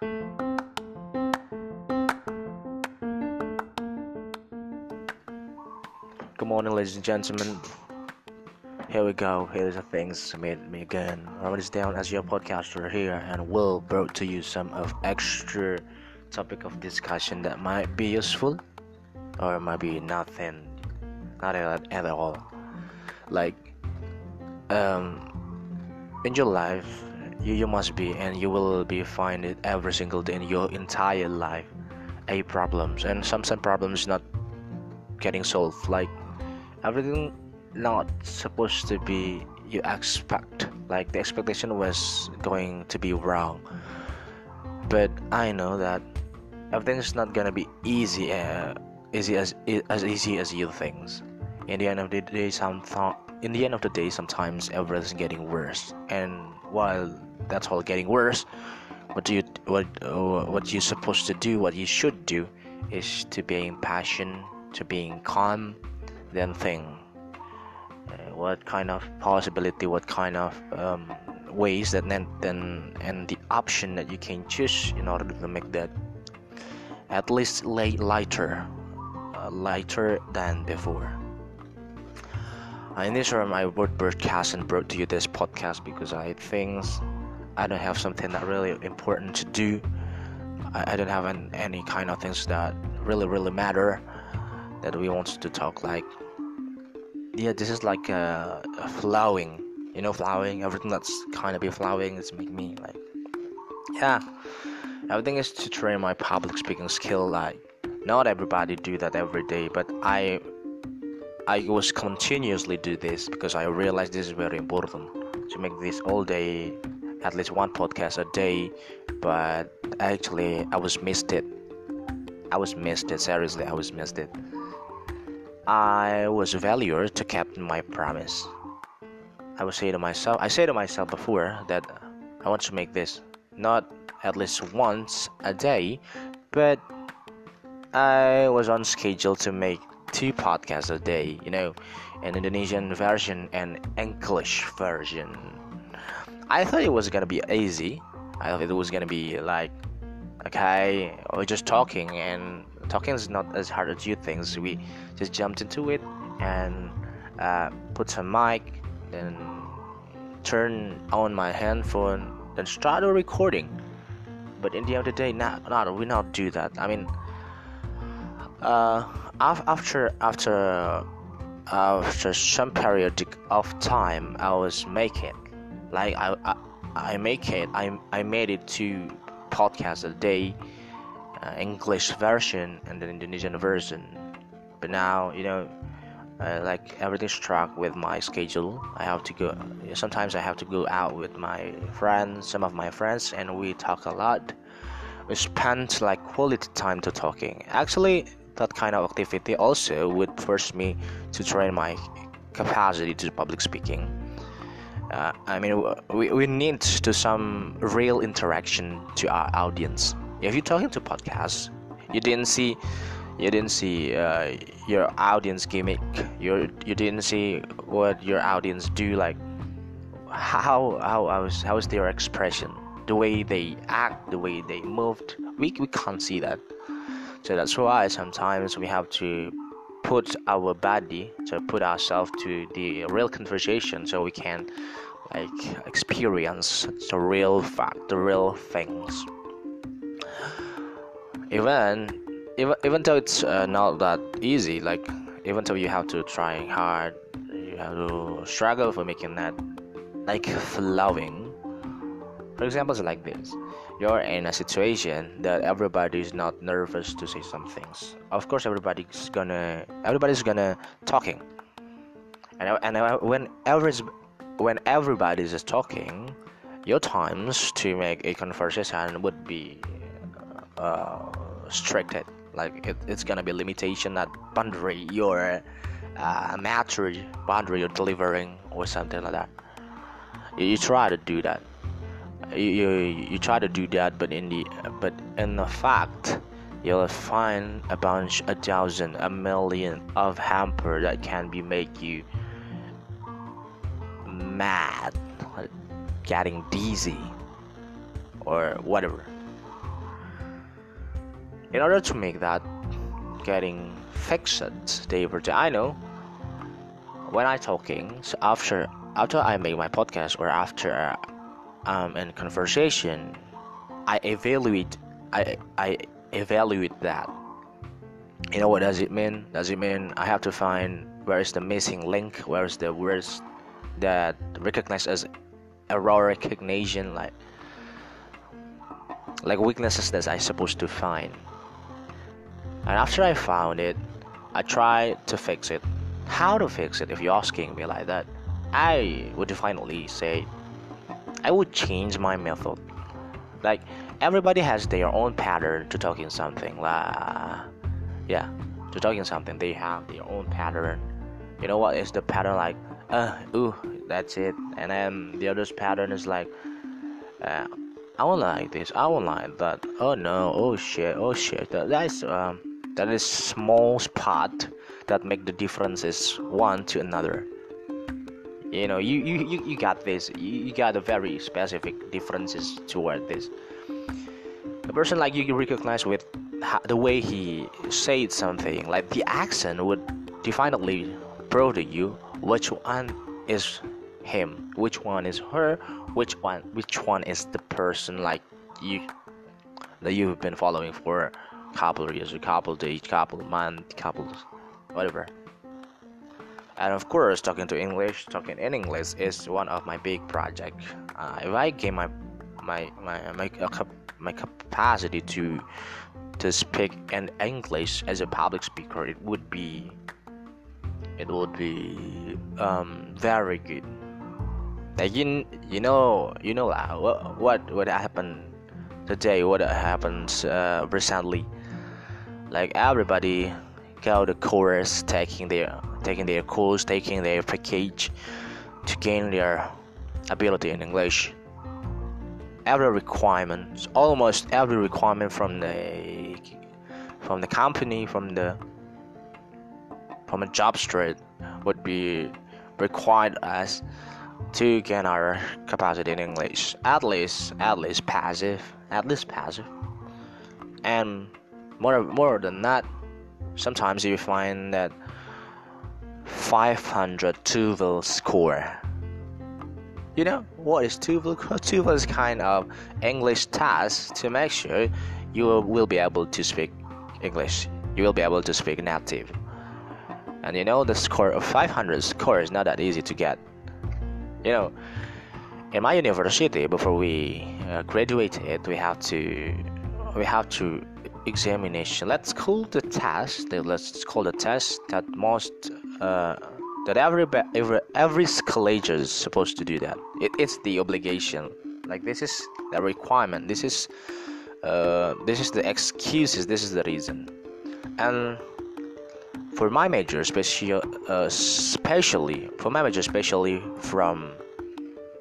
Good morning, ladies and gentlemen. Here we go. Here's the things made me again. I'm is down as your podcaster here, and will brought to you some of extra topic of discussion that might be useful, or might be nothing, not at all. Like, um, in your life, you, you must be, and you will be find it every single day in your entire life, a problems, and some some problems not getting solved. Like everything not supposed to be you expect. Like the expectation was going to be wrong. But i know that everything is not gonna be easy uh, easy as as easy as you think in the end of the day some in the end of the day sometimes everything's getting worse. And while that's all getting worse what do you what uh, what you're supposed to do what you should do is to being passion to being calm then think uh, what kind of possibility, what kind of um, ways that then, then and the option that you can choose in order to make that at least lay lighter, uh, lighter than before. Uh, in this room, I would broadcast and brought to you this podcast because I think I don't have something that really important to do. I, I don't have an, any kind of things that really really matter that we want to talk like yeah this is like a, a flowing you know flowing everything that's kind of be flowing is make me like yeah everything is to train my public speaking skill like not everybody do that every day but i i was continuously do this because i realized this is very important to make this all day at least one podcast a day but actually i was missed it i was missed it seriously i was missed it I was failure to keep my promise. I would say to myself, I say to myself before that I want to make this not at least once a day, but I was on schedule to make two podcasts a day, you know, an Indonesian version and English version. I thought it was gonna be easy. I thought it was gonna be like, okay, we're just talking and talking is not as hard as you think. So we just jumped into it and uh, put some mic, then turn on my handphone, then start recording. But in the end of the day, not, not we not do that. I mean, uh, after after after some period of time, I was making like I, I I make it. I I made it to podcast a day uh, English version and the Indonesian version. But now, you know, uh, like everything's struck with my schedule. I have to go. Sometimes I have to go out with my friends, some of my friends, and we talk a lot. We spend like quality time to talking. Actually, that kind of activity also would force me to train my capacity to public speaking. Uh, I mean, we, we need to some real interaction to our audience. If you're talking to podcasts you didn't see you didn't see uh, your audience gimmick. You you didn't see what your audience do like how how how is how is their expression? The way they act the way they moved. We, we can't see that. So that's why sometimes we have to put our body to put ourselves to the real conversation so we can like experience the real fact the real things. Even even even though it's uh, not that easy like even though you have to try hard you have to struggle for making that like flowing. For example it's like this you're in a situation that everybody's not nervous to say some things. Of course everybody's gonna everybody's gonna talking. And, and when every, when everybody's is talking your times to make a conversation would be uh, restricted. Like it, it's gonna be limitation that boundary your uh, matter boundary you're delivering or something like that. You, you try to do that you, you, try to do that but in the but in the fact you'll find a bunch a thousand a million of hamper that can be make you mad getting dizzy or whatever. In order to make that getting fixed day per day, I know when I talking so after after I make my podcast or after uh, um in conversation, I evaluate I I evaluate that. You know what does it mean? Does it mean I have to find where is the missing link? Where is the words that recognized as error recognition like like weaknesses that I supposed to find. And after I found it, I tried to fix it. How to fix it if you're asking me like that? I would finally say I would change my method. Like everybody has their own pattern to talking something. La, yeah, to talking something. They have their own pattern. You know what is the pattern like? Uh, ooh, that's it. And then the other's pattern is like, uh, I won't like this. I won't like that. Oh no. Oh shit. Oh shit. That, that's um, that is small spot that make the differences one to another you know you you, you, you got this. You, you got a very specific differences toward this. A person like you, you recognize with the way he said something like the accent would definitely prove to you which one is him which one is her which one which one is the person like you that you've been following for a couple of years a couple days couple months couple whatever and of course talking to english talking in english is one of my big project. Uh, if i gain my my my my, uh, my capacity to to speak in english as a public speaker it would be it would be um, very good. Like you, you know you know uh, what what what happened today what happened uh, recently? Like everybody go the course taking their taking their course, taking their package to gain their ability in English. Every requirement, almost every requirement from the from the company, from the from a JobStreet would be required us to gain our capacity in English. At least, at least passive, at least passive, and more more than that. Sometimes you find that 500 TOEFL score. You know what is TOEFL? TOEFL is kind of English test to make sure you will be able to speak English. You will be able to speak native. And you know the score of 500 score is not that easy to get. You know, in my university, before we uh, graduated, we have to we have to examination. Let's call the test. Let's call the test that most uh, that every every every college is supposed to do that. It, it's the obligation. Like this is the requirement. This is uh, this is the excuses. This is the reason. And for my major, especially uh, especially for my major, especially from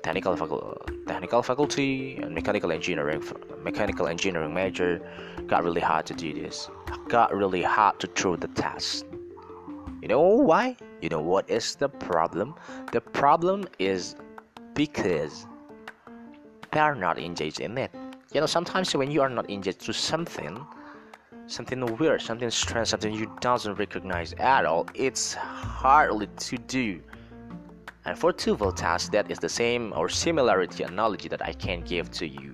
technical faculty, technical faculty and mechanical engineering, mechanical engineering major, got really hard to do this. Got really hard to throw the test. You know why? You know what is the problem? The problem is because they are not engaged in it. You know, sometimes when you are not engaged to something, something weird, something strange, something you doesn't recognize at all, it's hardly to do. And for TOEFL tasks, that is the same or similarity analogy that I can give to you.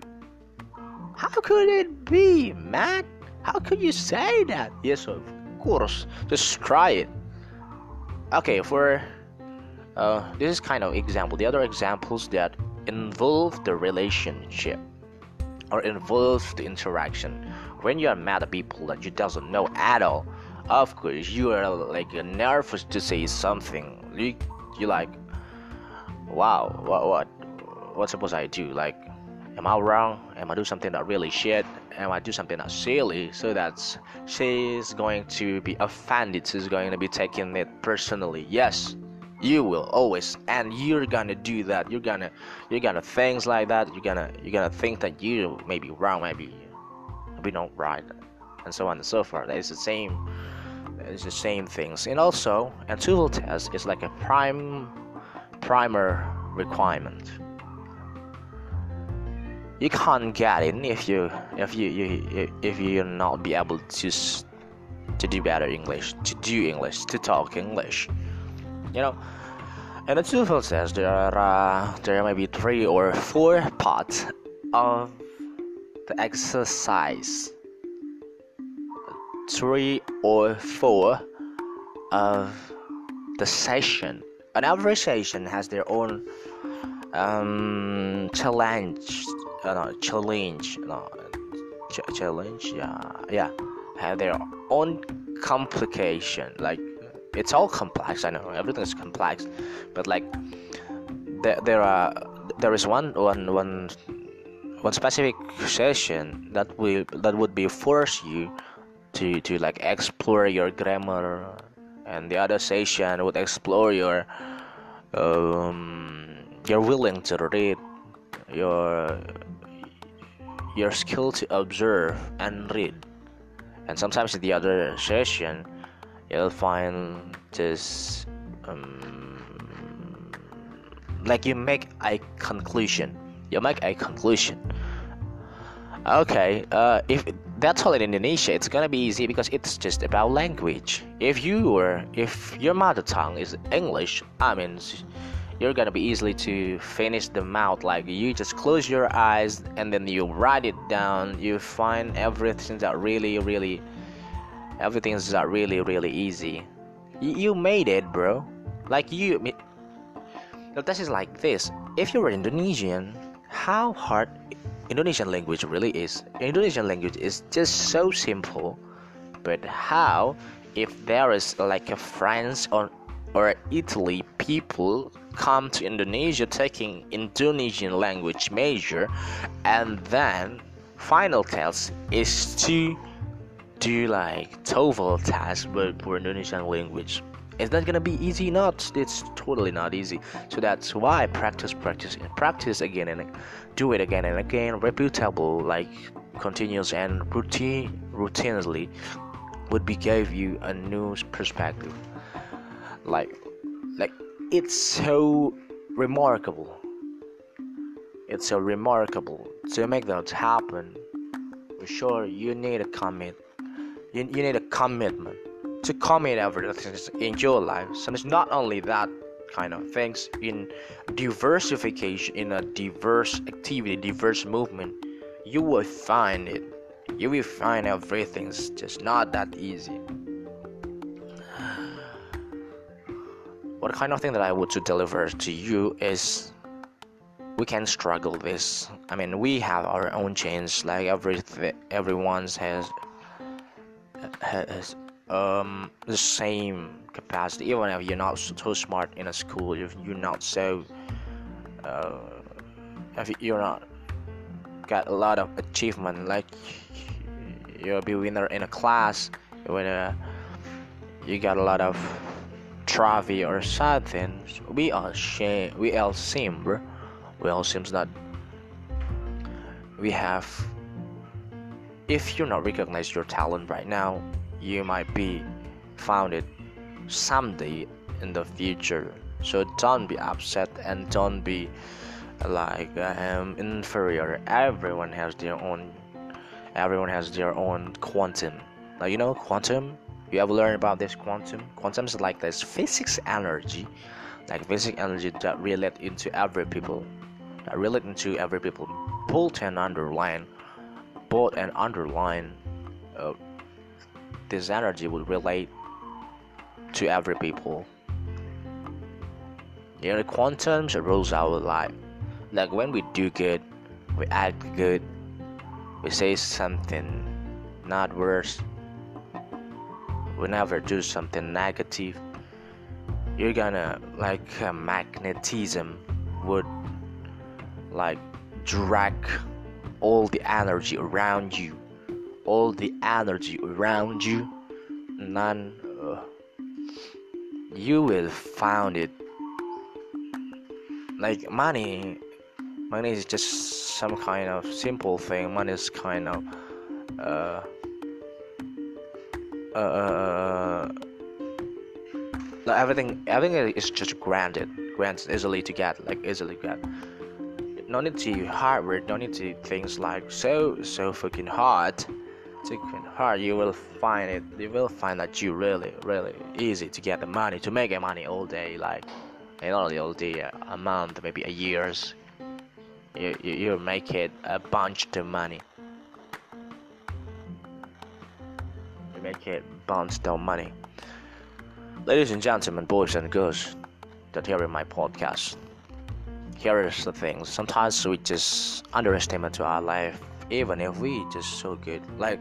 How could it be, Matt? How could you say that? Yes, of course. Just try it okay for uh, this is kind of example the other examples that involve the relationship or involve the interaction when you are mad at people that you doesn't know at all of course you are like nervous to say something you you like wow what what what suppose i do? Like am i wrong? Am i do something that really shit? Am I do something that's silly? So that she's going to be offended. She's going to be taking it personally. Yes you will always and you're gonna do that. You're gonna you're gonna things like that. You're gonna you're gonna think that you may be wrong maybe maybe not right and so on and so forth. It's the same it's the same things. And also a TOEFL test is like a prime primer requirement you can't get in if you if you, you if you not be able to to do better English, to do English, to talk English. You know, and the TOEFL says there are uh, there may be three or four parts of the exercise. Three or four of the session. Every session has their own um, challenge. Uh, no, challenge. No, ch- challenge. Yeah, yeah. Have their own complication. Like it's all complex. I know everything is complex, but like there, there are there is one one one one specific session that will that would be force you to to like explore your grammar and the other session would explore your um, you're willing to read your your skill to observe and read. And sometimes in the other session you'll find this um, like you make a conclusion. You make a conclusion. Okay uh, if that's all in indonesia. It's gonna be easy because it's just about language. If you were if your mother tongue is english i mean you're gonna be easily to finish them out like you just close your eyes and then you write it down. You find everything that really really everything is really really easy. You, you made it bro. Like you The test is like this. If you're indonesian how hard indonesian language really is indonesian language is just so simple but how if there is like a france or or italy people come to indonesia taking indonesian language major and then final test is to do like TOEFL test but for Indonesian language. Is that gonna be easy? Not. It's totally not easy. So that's why practice, practice, and practice again and do it again and again. Repeatable, like continuous and routine, routinely, would be give you a new perspective. Like, like it's so remarkable. It's so remarkable to make that happen. For sure, you need a commit you, you need a commitment to commit everything in your life. So it's not only that kind of things in diversification in a diverse activity, diverse movement, you will find it. You will find everything's just not that easy. What kind of thing that I would to deliver to you is we can struggle this. I mean, we have our own chains. Like every everyone's has has um, the same capacity. Even if you're not so smart in a school, if you're not so, uh, if you're not got a lot of achievement, like you'll be winner in a class, when uh, you got a lot of trophy or something. We all shame, we all seem, bro. We all seems that we have if you're not recognize your talent right now, you might be found it someday in the future. So don't be upset and don't be like I am inferior. Everyone has their own. Everyone has their own quantum. Now you know quantum. You ever learn about this quantum? Quantum is like this physics energy, like physics energy that relate into every people, that relate into every people. Bold and underline bold and underline uh, this energy would relate to every people. You know, quantum rules our life. Like when we do good, we act good, we say something not worse. We never do something negative. You're gonna like a magnetism would like drag all the energy around you all the energy around you none uh, you will find it. Like money money is just some kind of simple thing. Money is kind of uh, uh, uh like everything everything is just granted. Granted easily to get like easily get. No need to hard work, no need to things like so so fucking hard. So hard, you will find it. You will find that you really really easy to get the money to make money all day, like not all day, a month, maybe a years. You you, you make it a bunch of money. You make it bunch of money. Ladies and gentlemen, boys and girls that hear my podcast here is the thing sometimes we just underestimate to our life even if we just so good. Like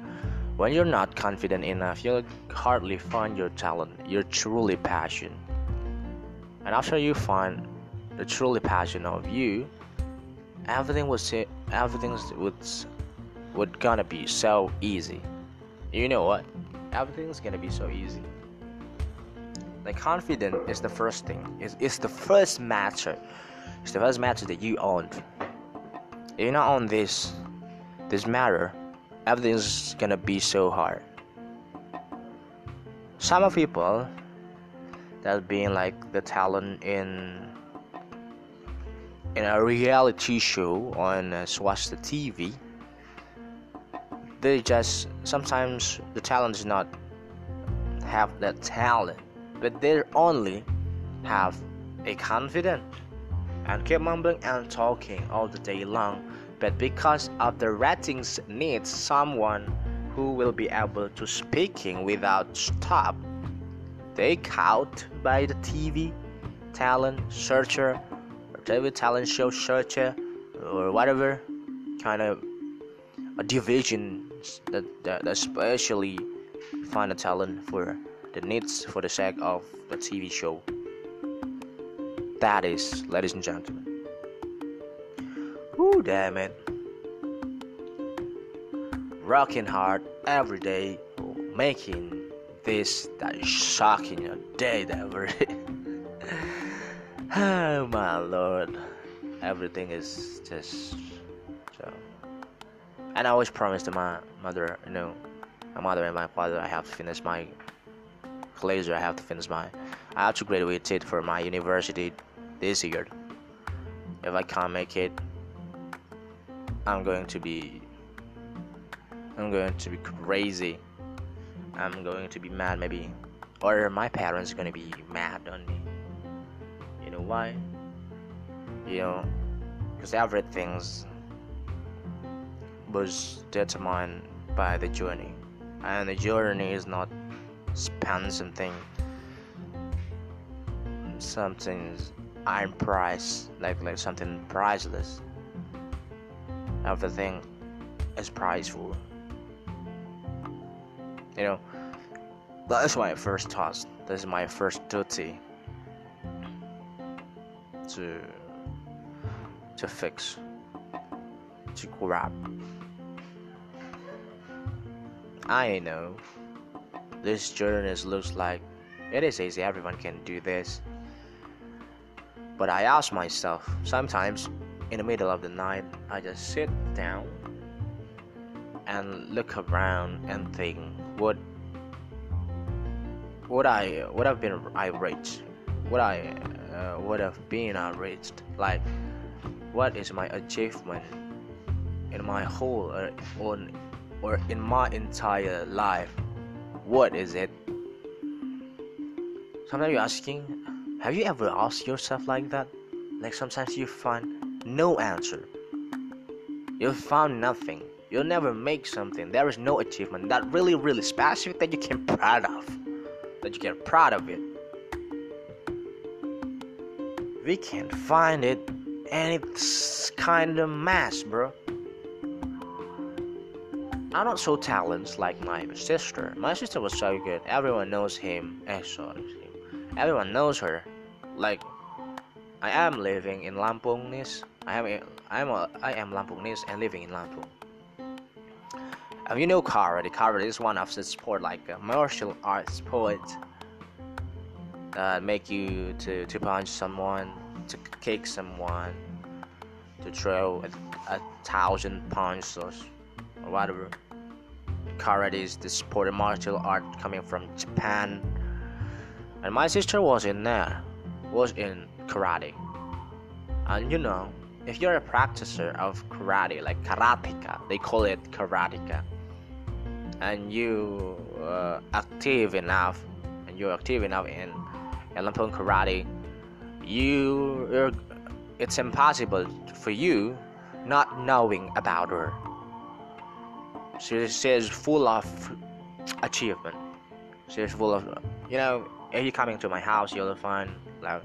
when you're not confident enough you'll hardly find your talent your truly passion. And after you find the truly passion of you everything was everything would would gonna be so easy. You know what? Everything's gonna be so easy. Like confidence is the first thing. It's, it's the first matter. It's the first matter that you own. If you not own this, this matter, everything's gonna be so hard. Some people that being like the talent in in a reality show on uh, Swasta TV, they just sometimes the talent is not have that talent, but they only have a confidence and keep mumbling and talking all the day long. But because of the ratings needs someone who will be able to speaking without stop, they count by the TV talent searcher or TV talent show searcher or whatever kind of a division that, that especially find a talent for the needs for the sake of the TV show. That is, ladies and gentlemen. Whoo, damn it. Rocking hard every day, making this that shocking day ever. oh my lord. Everything is just so. And I always promised to my mother, you know, my mother and my father, I have to finish my college, I have to finish my. I have to graduate it for my university this year. If I can't make it, I'm going to be I'm going to be crazy. I'm going to be mad maybe or my parents are going to be mad on me. You know why? You know, because everything's was determined by the journey, and the journey is not spend something something's iron price, like like something priceless. Everything is prizeful. You know, that's my first task. This is my first duty to to fix, to grab. I know this journey looks like it is easy. Everyone can do this. But I ask myself, sometimes in the middle of the night, I just sit down and look around and think, what, what I, would have been irate, what I, uh, would have been outraged, like, what is my achievement in my whole, uh, or, or in my entire life? What is it? Sometimes you're asking, have you ever asked yourself like that? Like sometimes you find no answer. You found nothing. You'll never make something. There is no achievement that really, really specific that you can proud of. That you get proud of it. We can't find it, and it's kind of mess, bro. I'm not so talented like my sister. My sister was so good. Everyone knows him. Eh, Everyone knows her like I am living in Lampung I am I am a, I am Lampungese and living in Lampung. Um, you know karate. Karate is one of the sport like a martial arts sport that make you to, to punch someone, to kick someone, to throw a, a thousand punches or, or whatever. Karate is the sport of martial art coming from Japan, and my sister was in there was in karate. And you know, if you're a practicer of karate, like karateka, they call it karateka, and you uh, active enough, and you're active enough in, Lampung karate, you it's impossible for you not knowing about her. She, she is full of achievement. She is full of, you know, if you're coming to my house, you'll find like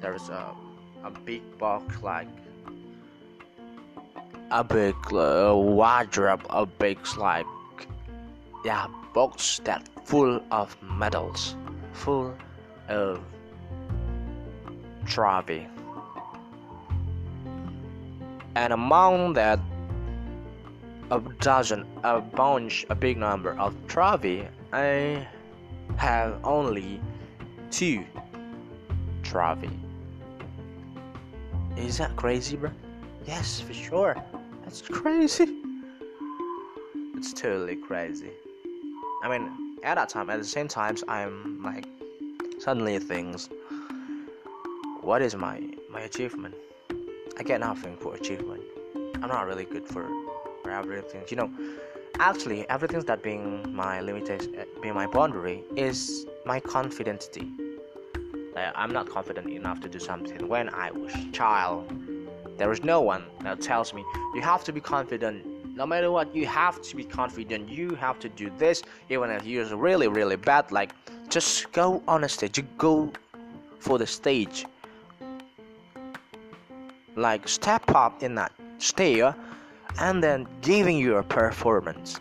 there's a, a big box like a big uh, wardrobe, a big like yeah box that full of medals, full of trophy, and among that a dozen, a bunch, a big number of trophy, I have only two trophy. Is that crazy, bro? Yes, for sure. That's crazy. It's totally crazy. I mean, at that time, at the same times, I'm like, suddenly things. What is my my achievement? I get nothing for achievement. I'm not really good for for everything. You know, actually, everything that being my limitation, eh, being my boundary, is my confidence. Like, I'm not confident enough to do something when I was child. There is no one that tells me you have to be confident. No matter what, you have to be confident. You have to do this, even if you're really, really bad. Like, just go on a stage. You go for the stage. Like, step up in that stair and then giving you a performance.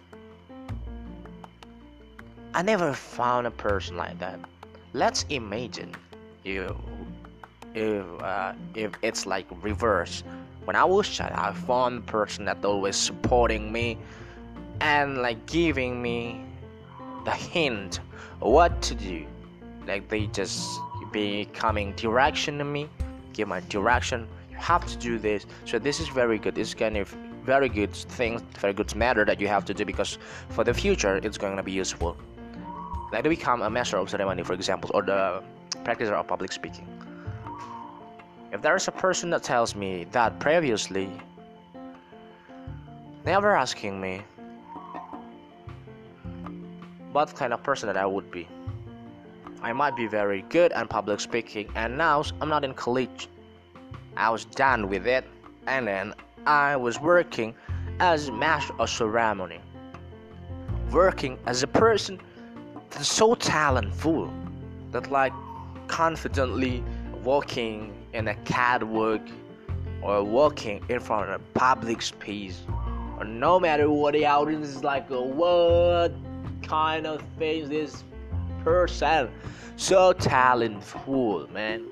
I never found a person like that. Let's imagine you if uh, if it's like reverse. When I was child, I found a person that always supporting me and like giving me the hint what to do. Like they just be coming direction to me, give my direction. You have to do this. So this is very good. This kind of very good thing, very good matter that you have to do because for the future it's going to be useful. Like to become a master of ceremony, for example, or the practitioner of public speaking. If there is a person that tells me that previously, never asking me what kind of person that I would be. I might be very good at public speaking, and now I'm not in college. I was done with it, and then I was working as master of ceremony, working as a person that's so talentful that like confidently walking in a catwalk or walking in front of a public space or no matter what the audience is like uh, what kind of face this person so talentful man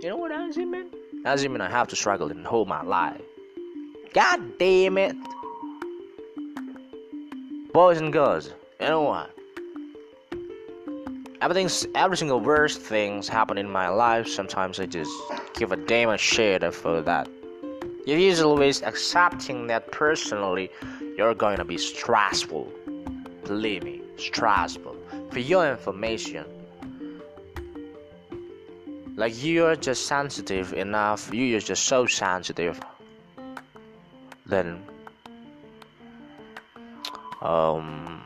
you know what I mean man doesn't mean I have to struggle and hold my life. God damn it. Boys and girls, you know what? Everything's every single worst things happen in my life. Sometimes I just give a damn a shit for that. You're always accepting that personally, you're going to be stressful. Believe me, stressful. For your information, like you're just sensitive enough you're just so sensitive then um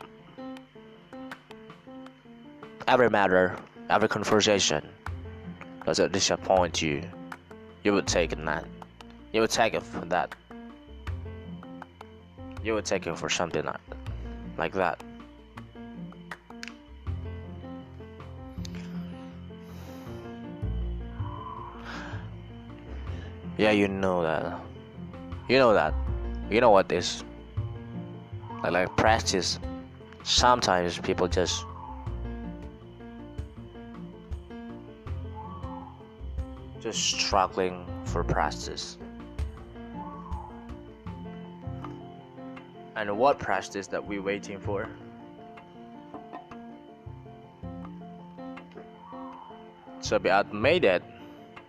every matter every conversation does it disappoint you you would take it that you would take it for that you would take it for something like, like that Yeah, you know that. You know that. You know what. Like, like practice. Sometimes people just struggling for practice. And what practice that we waiting for? So be admitted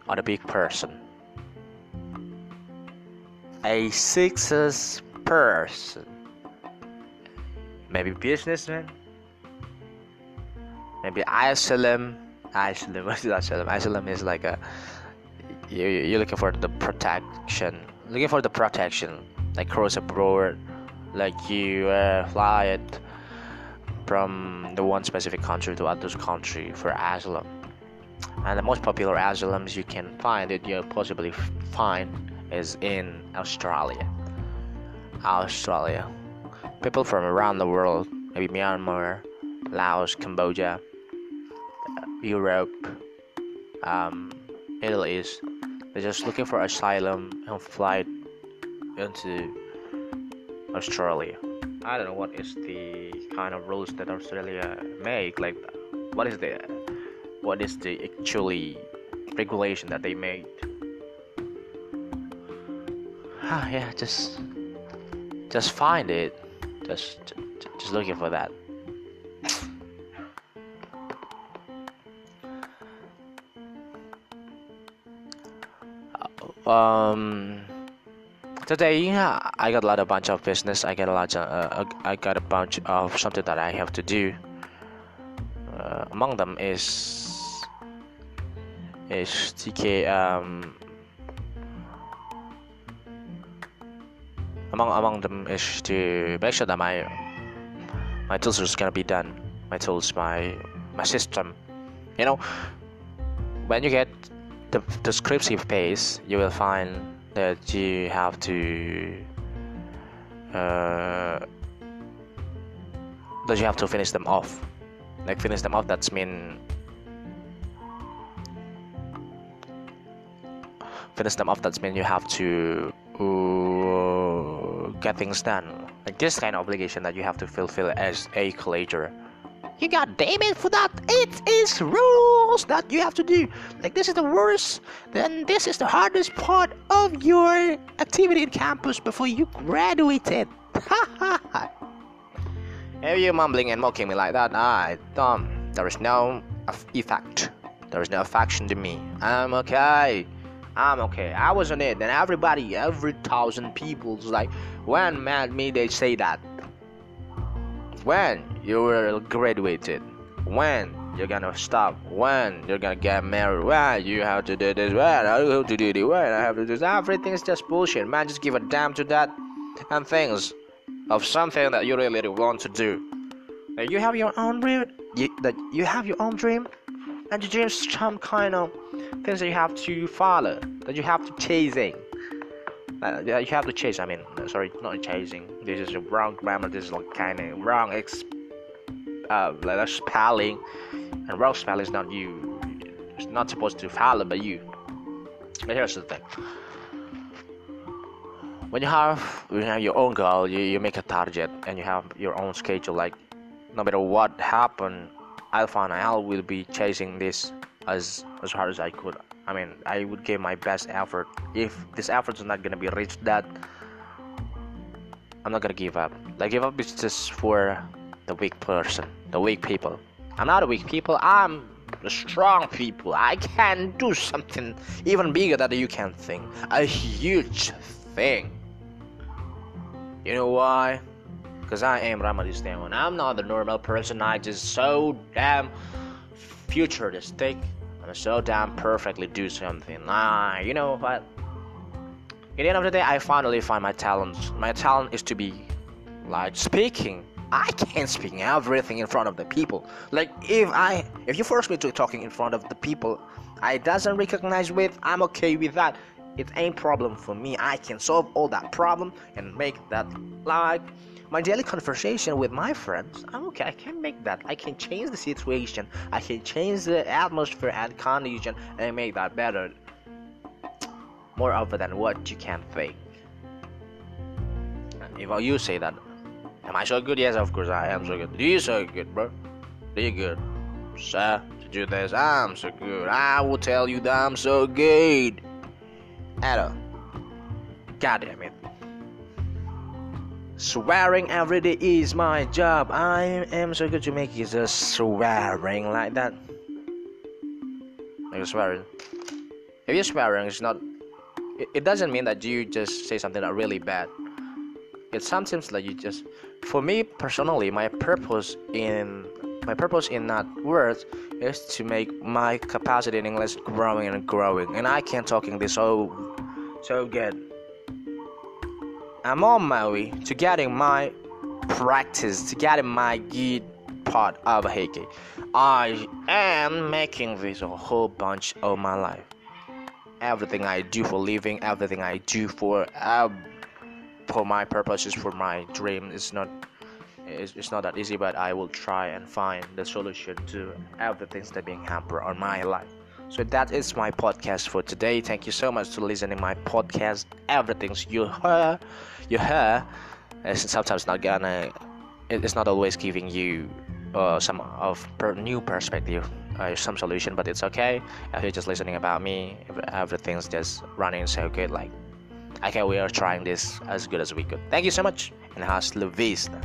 on a big person a success person. Maybe businessman. Maybe Islam. Islam. What is Islam? Islam is like a you you're looking for the protection, looking for the protection, like cross abroad, like you uh, fly it from the one specific country to other country for asylum. And the most popular asylums you can find that you possibly find is in Australia. Australia. People from around the world, maybe Myanmar, Laos, Cambodia, Europe, um, Middle East, they're just looking for asylum and flight into Australia. I don't know what is the kind of rules that Australia make. Like, what is the what is the actually regulation that they made? Ah, yeah, just just find it. Just just looking for that. Um today I got a lot of bunch of business. I got a lot of, uh, I got a bunch of something that I have to do. Uh, among them is is TK um among among them is to make sure that my my tools is gonna be done. My tools, my my system. You know, when you get the descriptive page, you will find that you have to uh, that you have to finish them off. Like finish them off that's mean finish them off that's mean you have to uh, get things done. Like this kind of obligation that you have to fulfill as a collator you got damn for that. It is rules that you have to do. Like this is the worst, then this is the hardest part of your activity in campus before you graduated. If you mumbling and mocking me like that, I dumb. There is no effect. There is no affection to me. I'm okay. I'm okay. I was on it, and everybody, every thousand people's like, when mad me, they say that when you will graduated, when you're gonna stop, when you're gonna get married, when you have to do this, when I have to do this, when I have to do this. Everything is just bullshit, man. Just give a damn to that. And things of something that you really want to do. Like you have your own dream, you, that you have your own dream, and your dreams some kind of things that you have to follow, that you have to chasing. Uh, you have to chase. I mean, sorry, not chasing. This is a wrong grammar. This is like kind of wrong ex, uh, like spelling, and wrong spelling is not you. It's not supposed to follow, but you. But here's the thing. When you have when you have your own goal, you, you make a target, and you have your own schedule. Like, no matter what happen, I'll find I will be chasing this as as hard as I could. I mean, I would give my best effort. If this effort is not gonna be reached, that I'm not gonna give up. Like give up is just for the weak person, the weak people. I'm not a weak people. I'm a strong people. I can do something even bigger than you can think. A huge thing. You know why? Because I am Ramadistan. I'm not the normal person. I just so damn futuristic so damn perfectly do something. Ah, you know what? At the end of the day, I finally find my talent. My talent is to be like speaking. I can't speak everything in front of the people. Like if I, if you force me to talking in front of the people, I doesn't recognize with. I'm okay with that. It ain't problem for me. I can solve all that problem and make that like my daily conversation with my friends, I'm okay. I can make that. I can change the situation. I can change the atmosphere and condition and make that better. More over than what you can think. If you say that, am I so good? Yes, of course I am so good. Do you so good, bro? Do you good? Sir, to do this, I'm so good. I will tell you that I'm so good. Adam. God damn it. Swearing every day is my job. I am so good to make it just swearing like that. Like swearing. If you're swearing, it's not. It, it doesn't mean that you just say something that really bad. It sometimes like you just. For me personally, my purpose in my purpose in that word is to make my capacity in English growing and growing. And I can't talking this so so good. I'm on my way to getting my practice, to getting my good part of Heike. I am making this a whole bunch of my life. Everything I do for living, everything I do for uh, for my purposes, for my dream, is not it's, it's not that easy, but I will try and find the solution to everything that being hampered on my life. So that is my podcast for today. Thank you so much for listening my podcast. Everything you hear, you hair is sometimes not gonna. It's not always giving you uh, some of per new perspective, uh, some solution, but it's okay. If you're just listening about me, everything's just running so good. Like, okay, we are trying this as good as we could. Thank you so much, and hasta la vista.